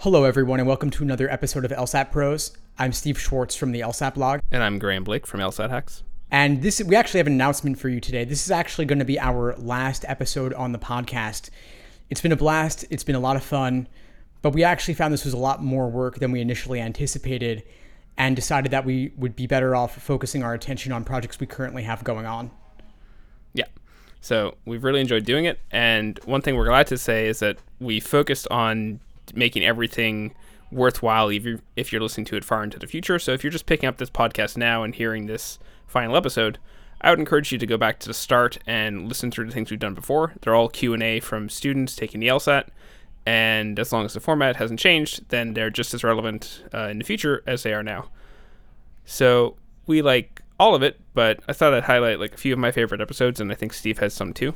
Hello, everyone, and welcome to another episode of LSAT Pros. I'm Steve Schwartz from the LSAT blog, And I'm Graeme Blake from LSAT Hacks. and this we actually have an announcement for you today. This is actually going to be our last episode on the podcast. It's been a blast. It's been a lot of fun, but we actually found this was a lot more work than we initially anticipated, and decided that we would be better off focusing our attention on projects we currently have going on. Yeah. So we've really enjoyed doing it. And one thing we're glad to say is that we focused on making everything worthwhile if you're, if you're listening to it far into the future. So if you're just picking up this podcast now and hearing this final episode, I would encourage you to go back to the start and listen through the things we've done before. They're all Q&A from students taking the LSAT. And as long as the format hasn't changed, then they're just as relevant uh, in the future as they are now. So we like all of it, but I thought I'd highlight like a few of my favorite episodes, and I think Steve has some too.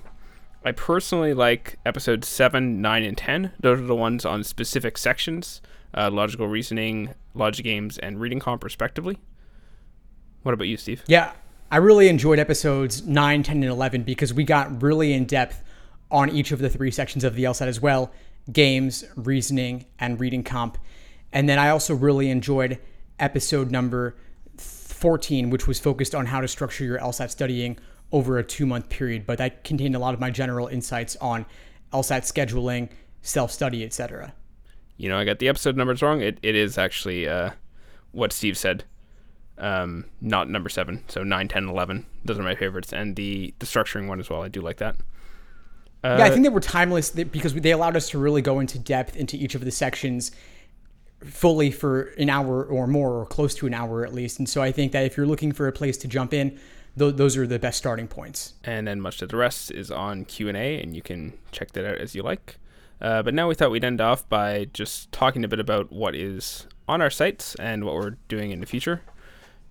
I personally like episodes 7, 9, and 10. Those are the ones on specific sections uh, logical reasoning, logic games, and reading comp, respectively. What about you, Steve? Yeah, I really enjoyed episodes 9, 10, and 11 because we got really in depth on each of the three sections of the LSAT as well games, reasoning, and reading comp. And then I also really enjoyed episode number 14, which was focused on how to structure your LSAT studying over a two month period. But that contained a lot of my general insights on LSAT scheduling, self study, etc. You know, I got the episode numbers wrong. It, it is actually uh, what Steve said, um, not number 7. So 9, 10, 11. Those are my favorites. And the, the structuring one as well. I do like that. Uh, yeah, I think they were timeless because they allowed us to really go into depth into each of the sections fully for an hour or more, or close to an hour at least. And so I think that if you're looking for a place to jump in, th- those are the best starting points. and then much of the rest is on q&a and you can check that out as you like uh, but now we thought we'd end off by just talking a bit about what is on our sites and what we're doing in the future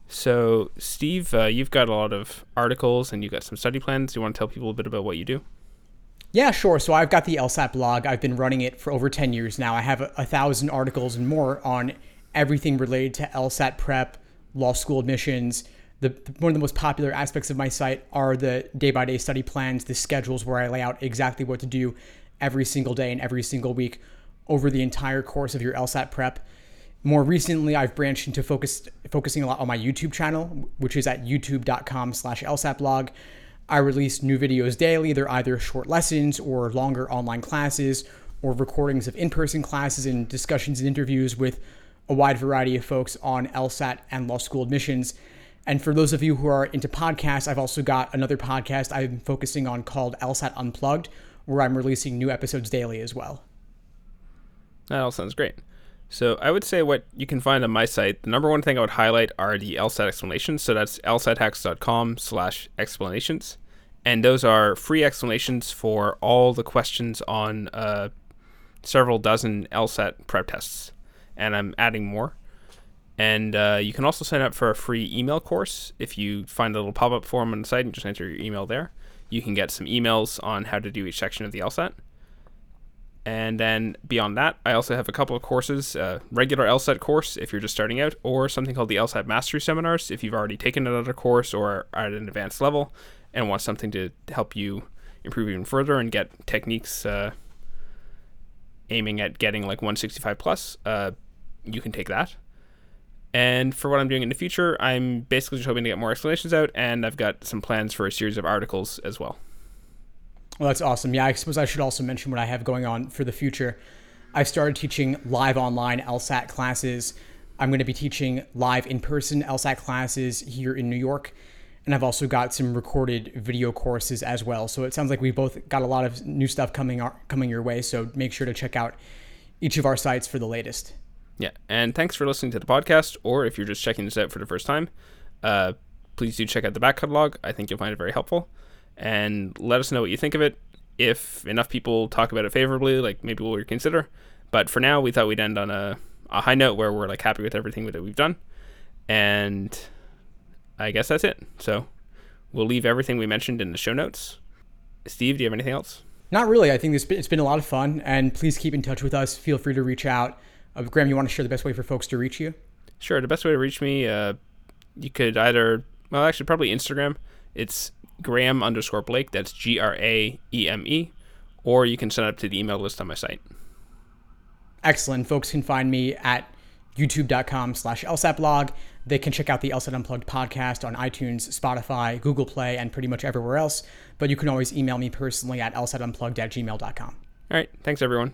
so steve uh, you've got a lot of articles and you've got some study plans do you want to tell people a bit about what you do Yeah, sure. So I've got the LSAT blog. I've been running it for over 10 years now. I have a, a thousand articles and more on everything related to LSAT prep, law school admissions. The, one of the most popular aspects of my site are the day by day study plans, the schedules where I lay out exactly what to do every single day and every single week over the entire course of your LSAT prep. More recently, I've branched into focus, focusing a lot on my YouTube channel, which is at youtube.com slash LSAT blog. I release new videos daily. They're either short lessons or longer online classes or recordings of in person classes and discussions and interviews with a wide variety of folks on LSAT and law school admissions. And for those of you who are into podcasts, I've also got another podcast I'm focusing on called LSAT Unplugged, where I'm releasing new episodes daily as well. that all sounds great so i would say what you can find on my site the number one thing i would highlight are the lsat explanations so that's lsathacks.com slash explanations and those are free explanations for all the questions on uh, several dozen LSAT prep tests, and I'm adding more. And uh, you can also sign up for a free email course if you find a little pop-up form on the site and just enter your email there. You can get some emails on how to do each section of the LSAT. And then beyond that, I also have a couple of courses, a regular LSAT course if you're just starting out, or something called the LSAT Mastery Seminars if you've already taken another course or are at an advanced level and want something to help you improve even further and get techniques uh, aiming at getting like 165 plus, uh, you can take that. And for what I'm doing in the future, I'm basically just hoping to get more explanations out, and I've got some plans for a series of articles as well. Well, that's awesome. Yeah, I suppose I should also mention what I have going on for the future. I've started teaching live online LSAT classes. I'm going to be teaching live in person LSAT classes here in New York. And I've also got some recorded video courses as well. So it sounds like we both got a lot of new stuff coming our, coming your way. So make sure to check out each of our sites for the latest. Yeah, and thanks for listening to the podcast, or if you're just checking this out for the first time, uh, please do check out the back catalog. I think you'll find it very helpful. And let us know what you think of it. If enough people talk about it favorably, like maybe we'll reconsider. But for now, we thought we'd end on a, a high note where we're like happy with everything that we've done. And I guess that's it. So we'll leave everything we mentioned in the show notes. Steve, do you have anything else? Not really. I think it's been a lot of fun. And please keep in touch with us. Feel free to reach out. Uh, Graeme, you want to share the best way for folks to reach you? Sure. The best way to reach me, uh, you could either, well, actually, probably Instagram. It's Graeme underscore Blake. That's G R A E M E. Or you can sign up to the email list on my site. Excellent. Folks can find me at youtube.com slash lsatblog. They can check out the LSAT Unplugged podcast on iTunes, Spotify, Google Play, and pretty much everywhere else. But you can always email me personally at lsatunplugged at gmail.com. All right. Thanks, everyone.